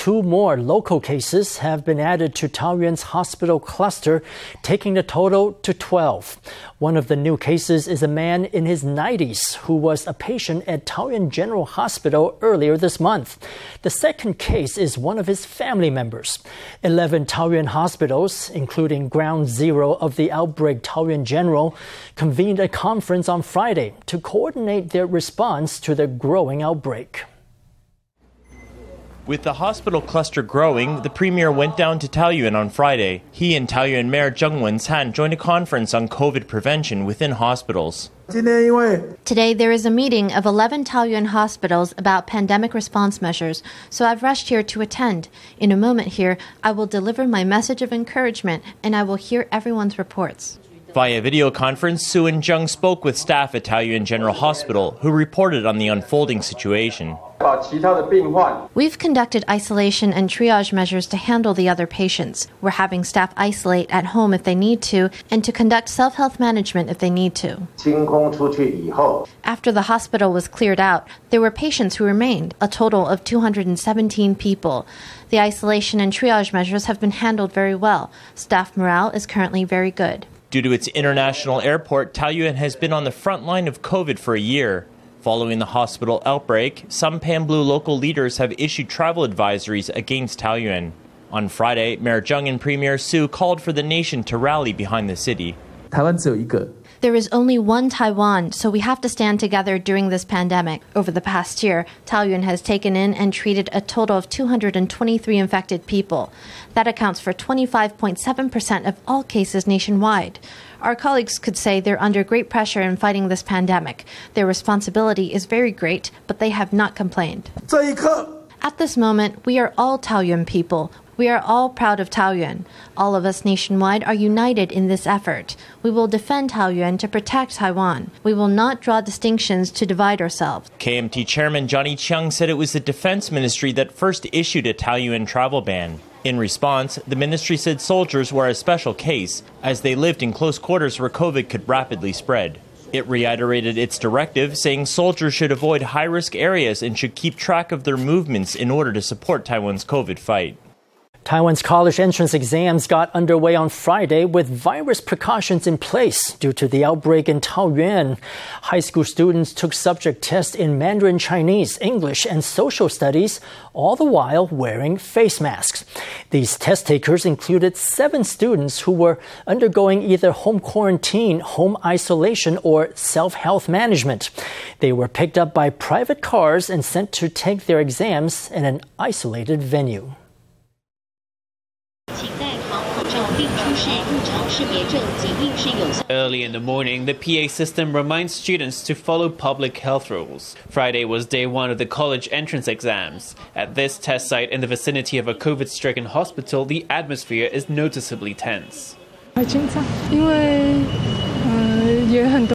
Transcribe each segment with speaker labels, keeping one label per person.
Speaker 1: Two more local cases have been added to Taoyuan's hospital cluster, taking the total to 12. One of the new cases is a man in his 90s who was a patient at Taoyuan General Hospital earlier this month. The second case is one of his family members. 11 Taoyuan hospitals, including Ground Zero of the outbreak Taoyuan General, convened a conference on Friday to coordinate their response to the growing outbreak.
Speaker 2: With the hospital cluster growing, the premier went down to Taoyuan on Friday. He and Taoyuan Mayor Zheng Wen-san joined a conference on COVID prevention within hospitals.
Speaker 3: Today, there is a meeting of 11 Taoyuan hospitals about pandemic response measures, so I've rushed here to attend. In a moment here, I will deliver my message of encouragement and I will hear everyone's reports.
Speaker 2: Via video conference, Su and Zheng spoke with staff at Taoyuan General Hospital who reported on the unfolding situation.
Speaker 3: We've conducted isolation and triage measures to handle the other patients. We're having staff isolate at home if they need to, and to conduct self health management if they need to. After the hospital was cleared out, there were patients who remained, a total of 217 people. The isolation and triage measures have been handled very well. Staff morale is currently very good.
Speaker 2: Due to its international airport, Taoyuan has been on the front line of COVID for a year. Following the hospital outbreak, some pan-blue local leaders have issued travel advisories against Taoyuan. On Friday, Mayor Zheng and Premier Su called for the nation to rally behind the city.
Speaker 3: 台湾只有一个 there is only one Taiwan, so we have to stand together during this pandemic. Over the past year, Taoyuan has taken in and treated a total of 223 infected people. That accounts for 25.7% of all cases nationwide. Our colleagues could say they're under great pressure in fighting this pandemic. Their responsibility is very great, but they have not complained. At this moment, we are all Taoyuan people. We are all proud of Taoyuan. All of us nationwide are united in this effort. We will defend Taoyuan to protect Taiwan. We will not draw distinctions to divide ourselves.
Speaker 2: KMT Chairman Johnny Chiang said it was the Defense Ministry that first issued a Taoyuan travel ban. In response, the ministry said soldiers were a special case, as they lived in close quarters where COVID could rapidly spread. It reiterated its directive, saying soldiers should avoid high risk areas and should keep track of their movements in order to support Taiwan's COVID fight.
Speaker 1: Taiwan's college entrance exams got underway on Friday with virus precautions in place due to the outbreak in Taoyuan. High school students took subject tests in Mandarin Chinese, English, and social studies, all the while wearing face masks. These test takers included seven students who were undergoing either home quarantine, home isolation, or self health management. They were picked up by private cars and sent to take their exams in an isolated venue.
Speaker 4: Early in the morning, the PA system reminds students to follow public health rules. Friday was day one of the college entrance exams. At this test site in the vicinity of a COVID stricken hospital, the atmosphere is noticeably tense.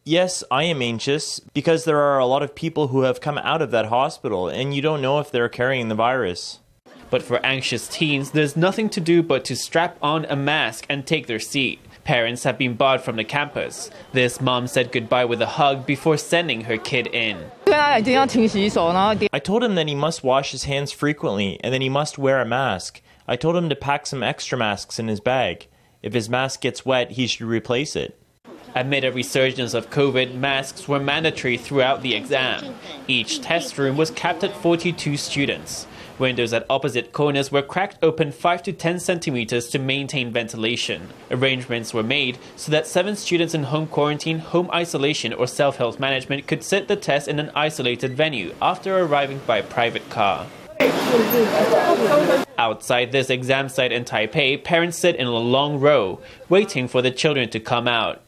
Speaker 2: Yes, I am anxious because there are a lot of people who have come out of that hospital and you don't know if they're carrying the virus.
Speaker 4: But for anxious teens, there's nothing to do but to strap on a mask and take their seat. Parents have been barred from the campus. This mom said goodbye with a hug before sending her kid in.
Speaker 2: I told him that he must wash his hands frequently and that he must wear a mask. I told him to pack some extra masks in his bag. If his mask gets wet, he should replace it.
Speaker 4: Amid a resurgence of COVID, masks were mandatory throughout the exam. Each test room was capped at 42 students. Windows at opposite corners were cracked open 5 to 10 centimeters to maintain ventilation. Arrangements were made so that seven students in home quarantine, home isolation, or self health management could sit the test in an isolated venue after arriving by private car. Outside this exam site in Taipei, parents sit in a long row, waiting for the children to come out.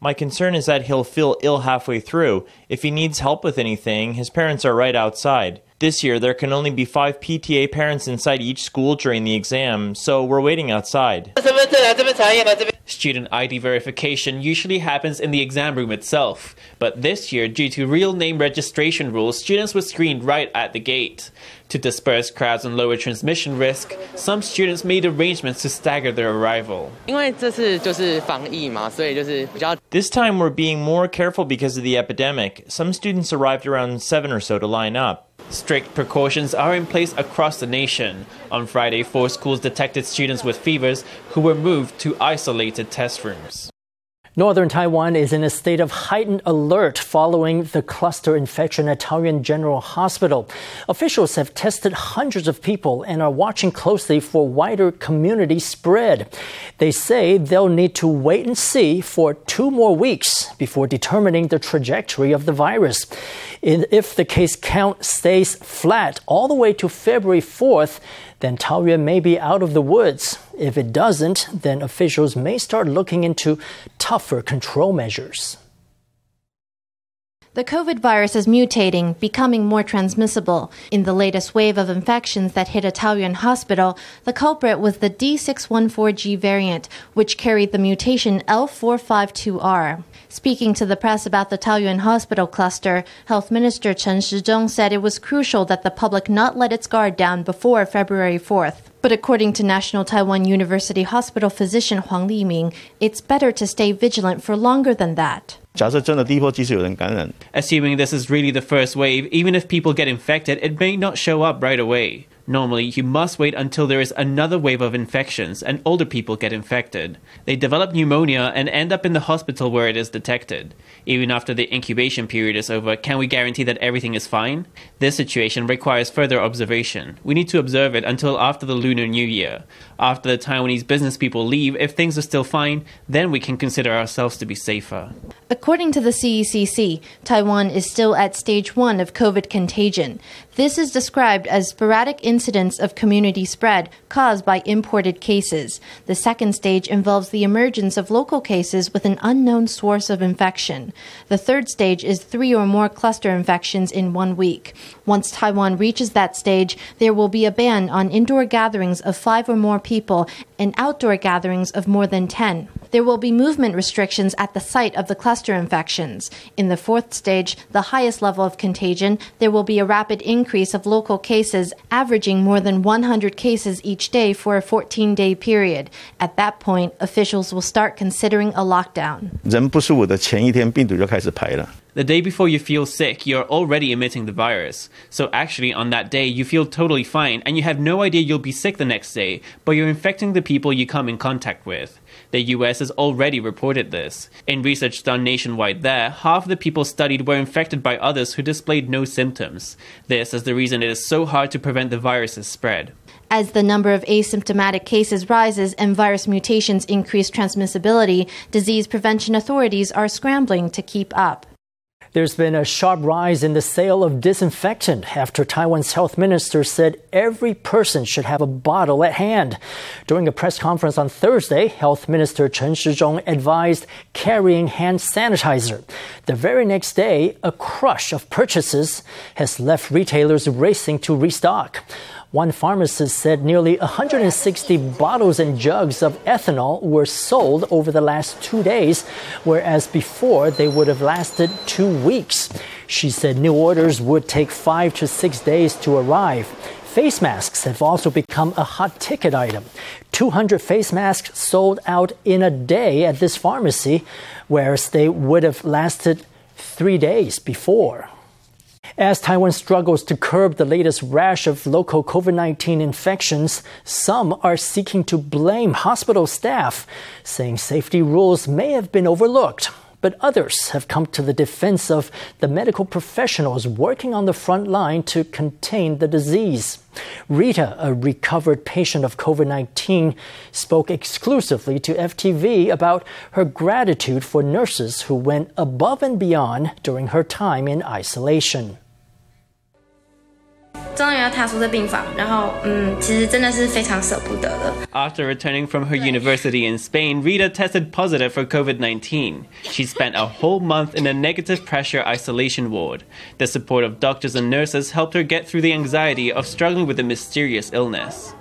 Speaker 2: My concern is that he'll feel ill halfway through. If he needs help with anything, his parents are right outside. This year, there can only be five PTA parents inside each school during the exam, so we're waiting outside.
Speaker 4: Student ID verification usually happens in the exam room itself, but this year, due to real name registration rules, students were screened right at the gate. To disperse crowds and lower transmission risk, some students made arrangements to stagger their arrival.
Speaker 2: This time we're being more careful because of the epidemic. Some students arrived around 7 or so to line up.
Speaker 4: Strict precautions are in place across the nation. On Friday, four schools detected students with fevers who were moved to isolated test rooms.
Speaker 1: Northern Taiwan is in a state of heightened alert following the cluster infection at Taoyuan General Hospital. Officials have tested hundreds of people and are watching closely for wider community spread. They say they'll need to wait and see for two more weeks before determining the trajectory of the virus. If the case count stays flat all the way to February 4th, then Taoyuan may be out of the woods. If it doesn't, then officials may start looking into tougher control measures.
Speaker 3: The COVID virus is mutating, becoming more transmissible. In the latest wave of infections that hit a Taoyuan hospital, the culprit was the D614G variant, which carried the mutation L452R. Speaking to the press about the Taoyuan hospital cluster, Health Minister Chen Shizhong said it was crucial that the public not let its guard down before February 4th. But according to National Taiwan University Hospital physician Huang Liming, it's better to stay vigilant for longer than that.
Speaker 4: Assuming this is really the first wave, even if people get infected, it may not show up right away. Normally, you must wait until there is another wave of infections and older people get infected. They develop pneumonia and end up in the hospital where it is detected. Even after the incubation period is over, can we guarantee that everything is fine? This situation requires further observation. We need to observe it until after the Lunar New Year. After the Taiwanese business people leave, if things are still fine, then we can consider ourselves to be safer.
Speaker 3: According to the CECC, Taiwan is still at stage one of COVID contagion. This is described as sporadic incidents of community spread caused by imported cases. The second stage involves the emergence of local cases with an unknown source of infection. The third stage is three or more cluster infections in one week. Once Taiwan reaches that stage, there will be a ban on indoor gatherings of five or more people and outdoor gatherings of more than 10. There will be movement restrictions at the site of the cluster infections. In the fourth stage, the highest level of contagion, there will be a rapid increase of local cases, averaging more than 100 cases each day for a 14 day period. At that point, officials will start considering a lockdown.
Speaker 5: 人不舒服的前一天，病毒就开始排了。
Speaker 4: The day before you feel sick, you're already emitting the virus. So actually, on that day, you feel totally fine and you have no idea you'll be sick the next day, but you're infecting the people you come in contact with. The US has already reported this. In research done nationwide there, half the people studied were infected by others who displayed no symptoms. This is the reason it is so hard to prevent the virus's spread.
Speaker 3: As the number of asymptomatic cases rises and virus mutations increase transmissibility, disease prevention authorities are scrambling to keep up.
Speaker 1: There's been a sharp rise in the sale of disinfectant after Taiwan's health minister said every person should have a bottle at hand. During a press conference on Thursday, Health Minister Chen Shizhong advised carrying hand sanitizer. The very next day, a crush of purchases has left retailers racing to restock. One pharmacist said nearly 160 bottles and jugs of ethanol were sold over the last two days, whereas before they would have lasted two weeks. She said new orders would take five to six days to arrive. Face masks have also become a hot ticket item. 200 face masks sold out in a day at this pharmacy, whereas they would have lasted three days before. As Taiwan struggles to curb the latest rash of local COVID 19 infections, some are seeking to blame hospital staff, saying safety rules may have been overlooked. But others have come to the defense of the medical professionals working on the front line to contain the disease. Rita, a recovered patient of COVID 19, spoke exclusively to FTV about her gratitude for nurses who went above and beyond during her time in isolation.
Speaker 4: After returning from her university in Spain, Rita tested positive for COVID 19. She spent a whole month in a negative pressure isolation ward. The support of doctors and nurses helped her get through the anxiety of struggling with a mysterious illness.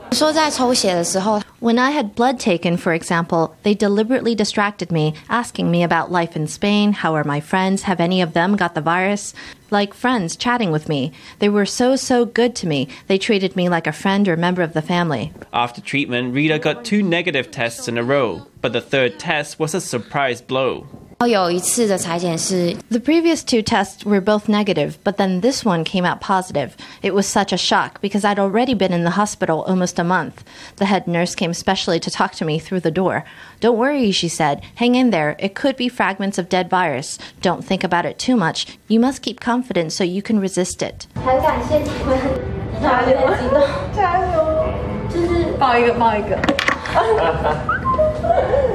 Speaker 3: When I had blood taken, for example, they deliberately distracted me, asking me about life in Spain, how are my friends, have any of them got the virus? Like friends chatting with me. They were so, so good to me. They treated me like a friend or member of the family.
Speaker 4: After treatment, Rita got two negative tests in a row, but the third test was a surprise blow.
Speaker 3: The previous two tests were both negative, but then this one came out positive. It was such a shock because I'd already been in the hospital almost a month. The head nurse came specially to talk to me through the door. Don't worry, she said. Hang in there. It could be fragments of dead virus. Don't think about it too much. You must keep confident so you can resist it.
Speaker 6: 很感谢你们，加油，加油，就是抱一个，抱一个，加油，谢谢你。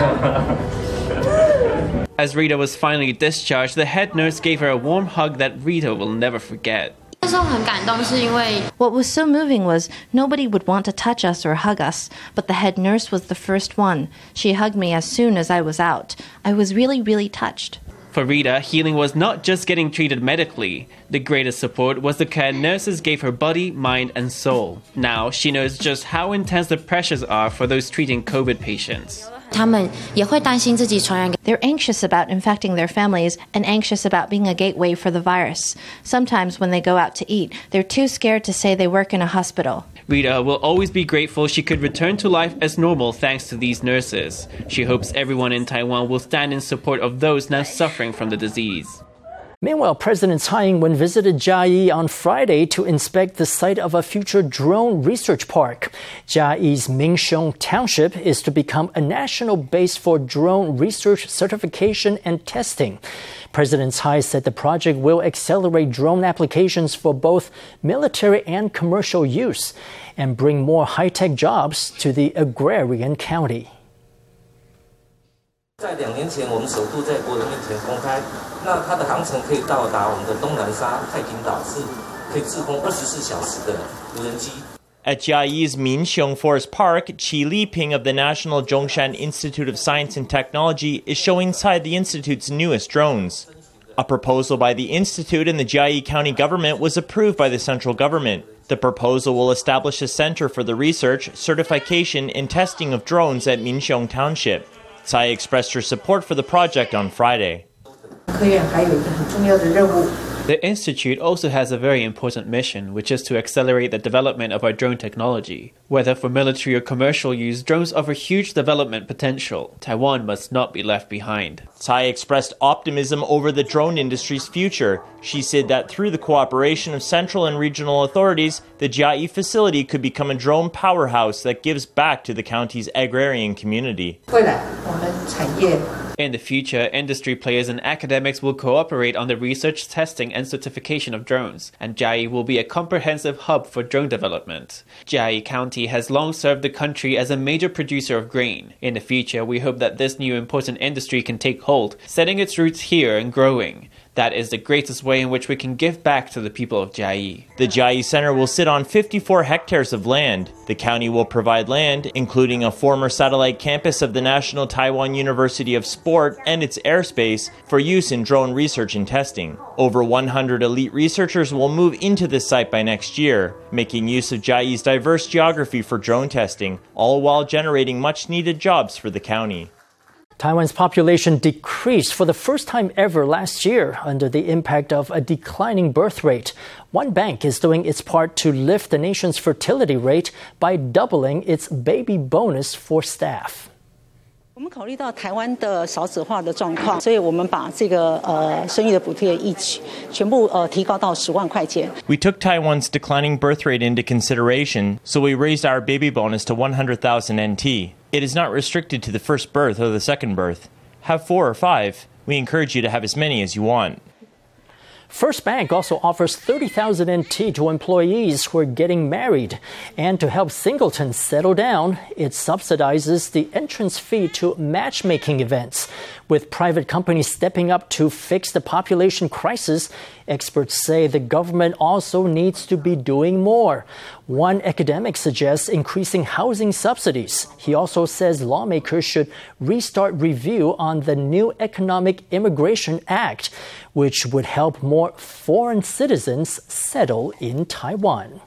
Speaker 4: As Rita was finally discharged, the head nurse gave her a warm hug that Rita will never forget.
Speaker 3: What was so moving was nobody would want to touch us or hug us, but the head nurse was the first one. She hugged me as soon as I was out. I was really, really touched.
Speaker 4: For Rita, healing was not just getting treated medically. The greatest support was the care nurses gave her body, mind, and soul. Now she knows just how intense the pressures are for those treating COVID patients.
Speaker 3: They're anxious about infecting their families and anxious about being a gateway for the virus. Sometimes when they go out to eat, they're too scared to say they work in a hospital.
Speaker 4: Rita will always be grateful she could return to life as normal thanks to these nurses. She hopes everyone in Taiwan will stand in support of those now suffering from the disease.
Speaker 1: Meanwhile, President Tsai Ing-wen visited Jiayi on Friday to inspect the site of a future drone research park. Jiayi's Minxiong Township is to become a national base for drone research certification and testing. President Tsai said the project will accelerate drone applications for both military and commercial use and bring more high-tech jobs to the agrarian county.
Speaker 7: 在两年前，我们首度在国人面前公开，那它的航程可以到达我们的东南沙、太平岛，是可以自空二十四小时的无人机。
Speaker 2: At Jiayi's Minxiong Forest Park, Qi Liping of the National Zhongshan Institute of Science and Technology is showing inside the institute's newest drones. A proposal by the institute and the Jiayi county government was approved by the central government. The proposal will establish a center for the research, certification, and testing of drones at Minxiong Township. Tsai expressed her support for the project on Friday.
Speaker 4: The Institute also has a very important mission, which is to accelerate the development of our drone technology. Whether for military or commercial use, drones offer huge development potential. Taiwan must not be left behind.
Speaker 2: Tsai expressed optimism over the drone industry's future. She said that through the cooperation of central and regional authorities, the Jiayi facility could become a drone powerhouse that gives back to the county's agrarian community.
Speaker 8: 未来我们产业
Speaker 4: in the future, industry players and academics will cooperate on the research, testing, and certification of drones, and Jiayi will be a comprehensive hub for drone development. Jiayi County has long served the country as a major producer of grain. In the future, we hope that this new important industry can take hold, setting its roots here and growing. That is the greatest way in which we can give back to the people of Jiayi.
Speaker 2: The Jiayi Center will sit on 54 hectares of land. The county will provide land, including a former satellite campus of the National Taiwan University of Sport and its airspace, for use in drone research and testing. Over 100 elite researchers will move into this site by next year, making use of Jiayi's diverse geography for drone testing, all while generating much needed jobs for the county.
Speaker 1: Taiwan's population decreased for the first time ever last year under the impact of a declining birth rate. One bank is doing its part to lift the nation's fertility rate by doubling its baby bonus for staff.
Speaker 9: 我们考虑到台湾的少子化的状况，所以我们把这个呃生育的补贴一起全部呃提高到十万块钱。
Speaker 2: We took Taiwan's declining birth rate into consideration, so we raised our baby bonus to 100,000 NT. It is not restricted to the first birth or the second birth. Have four or five. We encourage you to have as many as you want.
Speaker 1: First Bank also offers 30,000 NT to employees who are getting married. And to help singletons settle down, it subsidizes the entrance fee to matchmaking events. With private companies stepping up to fix the population crisis, experts say the government also needs to be doing more. One academic suggests increasing housing subsidies. He also says lawmakers should restart review on the new Economic Immigration Act, which would help more foreign citizens settle in Taiwan.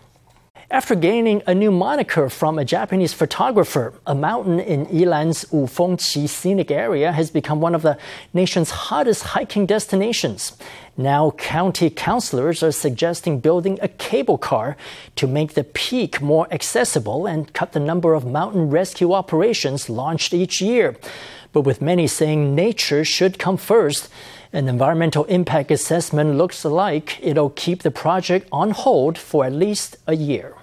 Speaker 1: After gaining a new moniker from a Japanese photographer, a mountain in Yilan's Wufengqi scenic area has become one of the nation's hottest hiking destinations. Now, county councilors are suggesting building a cable car to make the peak more accessible and cut the number of mountain rescue operations launched each year. But with many saying nature should come first, an environmental impact assessment looks like it'll keep the project on hold for at least a year.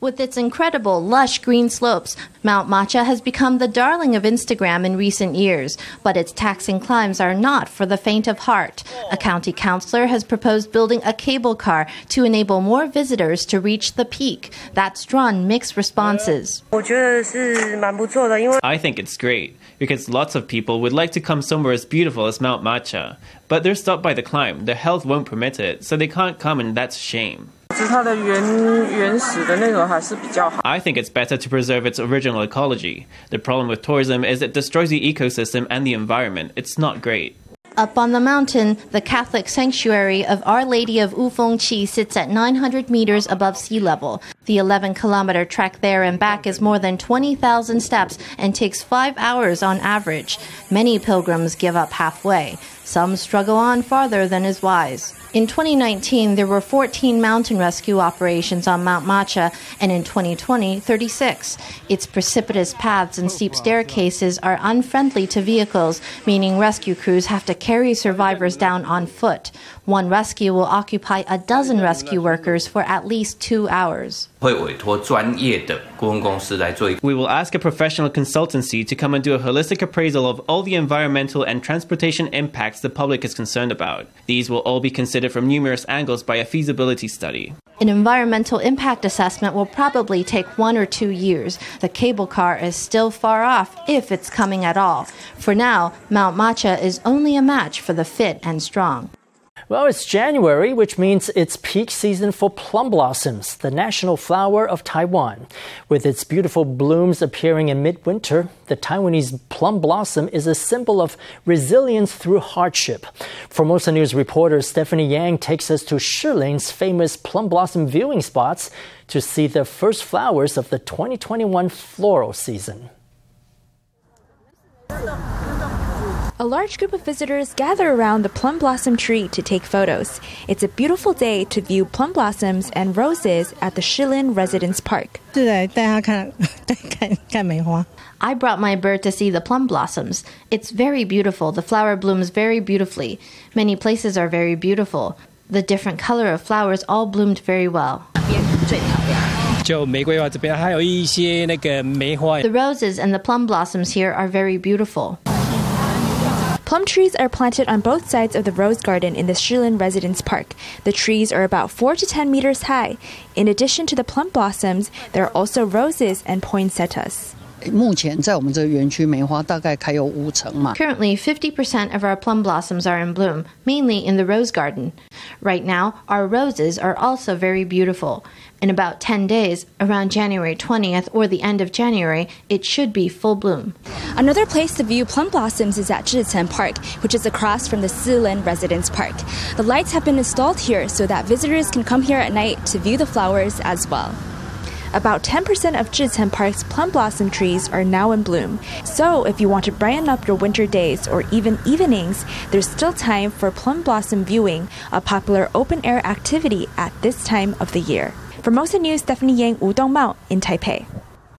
Speaker 3: With its incredible lush green slopes, Mount Matcha has become the darling of Instagram in recent years. But its taxing climbs are not for the faint of heart. A county councilor has proposed building a cable car to enable more visitors to reach the peak. That's drawn mixed responses.
Speaker 4: I think it's great because lots of people would like to come somewhere as beautiful as Mount Matcha. But they're stopped by the climb. Their health won't permit it, so they can't come, and that's a shame. I think it's better to preserve its original ecology. The problem with tourism is it destroys the ecosystem and the environment. It's not great.
Speaker 3: Up on the mountain, the Catholic sanctuary of Our Lady of Wufengqi sits at 900 meters above sea level. The 11 kilometer trek there and back is more than 20,000 steps and takes five hours on average. Many pilgrims give up halfway. Some struggle on farther than is wise. In 2019, there were 14 mountain rescue operations on Mount Matcha, and in 2020, 36. Its precipitous paths and steep staircases are unfriendly to vehicles, meaning rescue crews have to carry survivors down on foot. One rescue will occupy a dozen rescue workers for at least two hours.
Speaker 4: We will ask a professional consultancy to come and do a holistic appraisal of all the environmental and transportation impacts the public is concerned about. These will all be considered from numerous angles by a feasibility study.
Speaker 3: An environmental impact assessment will probably take one or two years. The cable car is still far off, if it's coming at all. For now, Mount Matcha is only a match for the fit and strong.
Speaker 1: Well, it's January, which means it's peak season for plum blossoms, the national flower of Taiwan. With its beautiful blooms appearing in midwinter, the Taiwanese plum blossom is a symbol of resilience through hardship. Formosa News reporter Stephanie Yang takes us to Shilin's famous plum blossom viewing spots to see the first flowers of the 2021 floral season.
Speaker 10: A large group of visitors gather around the plum blossom tree to take photos. It's a beautiful day to view plum blossoms and roses at the Shilin Residence Park.
Speaker 3: I brought my bird to see the plum blossoms. It's very beautiful. The flower blooms very beautifully. Many places are very beautiful. The different color of flowers all bloomed very well. The roses and the plum blossoms here are very beautiful.
Speaker 10: Plum trees are planted on both sides of the rose garden in the Shilin Residence Park. The trees are about 4 to 10 meters high. In addition to the plum blossoms, there are also roses and poinsettias.
Speaker 3: Currently, 50% of our plum blossoms are in bloom, mainly in the rose garden. Right now, our roses are also very beautiful. In about 10 days, around January 20th or the end of January, it should be full bloom.
Speaker 10: Another place to view plum blossoms is at Zhichen Park, which is across from the Shilin Residence Park. The lights have been installed here so that visitors can come here at night to view the flowers as well. About 10% of Zhichen Park's plum blossom trees are now in bloom. So, if you want to brighten up your winter days or even evenings, there's still time for plum blossom viewing, a popular open air activity at this time of the year. Formosa News, Stephanie Yang, Wu Dongmao in Taipei.